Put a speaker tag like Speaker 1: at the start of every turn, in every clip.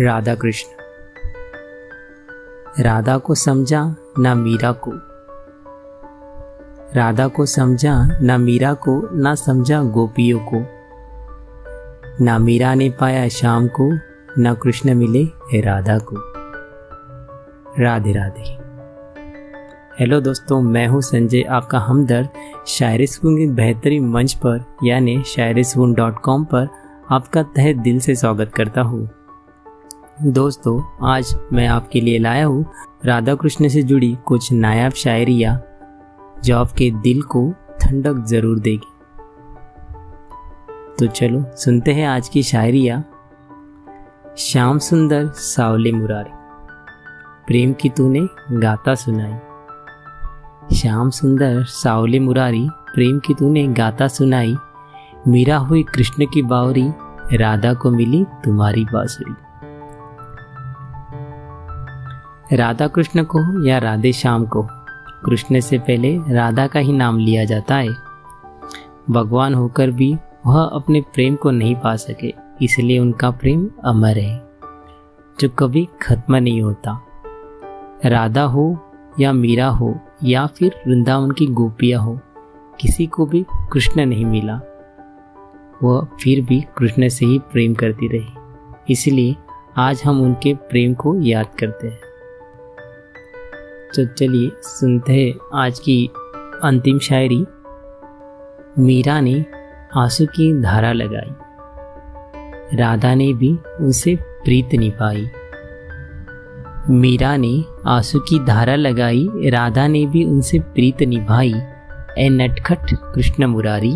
Speaker 1: राधा कृष्ण राधा को समझा ना मीरा को। राधा को समझा ना मीरा को, ना समझा गोपियों को। ना मीरा ने पाया शाम को, ना कृष्ण मिले राधा को। राधे राधे। हेलो दोस्तों, मैं हूँ संजय, आपका हमदर्द शायरी सुकून की बेहतरीन मंच पर, यानी शायरी सुकून डॉट कॉम पर आपका तह दिल से स्वागत करता हूँ। दोस्तों, आज मैं आपके लिए लाया हूँ राधा कृष्ण से जुड़ी कुछ नायाब शायरिया, जो आपके दिल को ठंडक ज़रूर देगी। तो चलो, सुनते हैं आज की शायरिया, श्याम सुंदर सावले मुरारी। प्रेम की तूने गाता सुनाई। श्याम सुंदर सावली मुरारी, प्रेम की तूने गाता सुनाई। मीरा हुई कृष्ण की बावरी, राधा को मिली तुम्हारी बांसुरी। राधा कृष्ण को या राधे श्याम को? कृष्ण से पहले राधा का ही नाम लिया जाता है। भगवान होकर भी वह अपने प्रेम को नहीं पा सके, इसलिए उनका प्रेम अमर है, जो कभी खत्म नहीं होता। राधा हो या मीरा हो, या फिर वृंदावन की गोपिया हो, किसी को भी कृष्ण नहीं मिला। वह फिर भी कृष्ण से ही प्रेम करती रही, इसलिए आज हम उनके प्रेम को याद करते हैं। तो चलिए सुनते हैं आज की अंतिम शायरी। मीरा ने आँसू की धारा लगाई। राधा ने भी उनसे प्रीत निभाई मीरा ने आँसू की धारा लगाई, राधा ने भी उनसे प्रीत निभाई। ए नटखट कृष्ण मुरारी,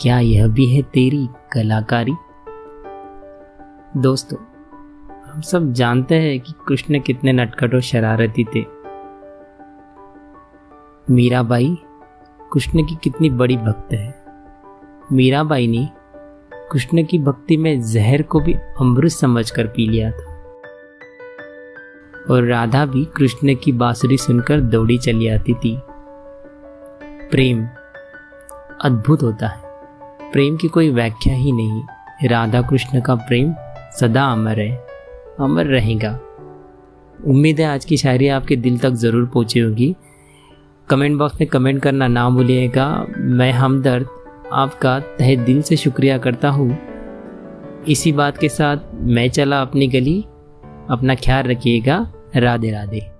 Speaker 1: क्या यह भी है तेरी कलाकारी? दोस्तों, हम सब जानते हैं कि कृष्ण कितने नटखट और शरारती थे। मीराबाई कृष्ण की कितनी बड़ी भक्त है। मीराबाई ने कृष्ण की भक्ति में जहर को भी अमृत समझकर पी लिया था। और राधा भी कृष्ण की बांसुरी सुनकर दौड़ी चली आती थी। प्रेम अद्भुत होता है। प्रेम की कोई व्याख्या ही नहीं। राधा कृष्ण का प्रेम सदा अमर है, अमर रहेगा। उम्मीद है आज की शायरी आपके दिल तक ज़रूर पहुँची होगी। कमेंट बॉक्स में कमेंट करना ना भूलिएगा। मैं हमदर्द आपका तहे दिल से शुक्रिया करता हूँ। इसी बात के साथ मैं चला अपनी गली। अपना ख्याल रखिएगा। राधे राधे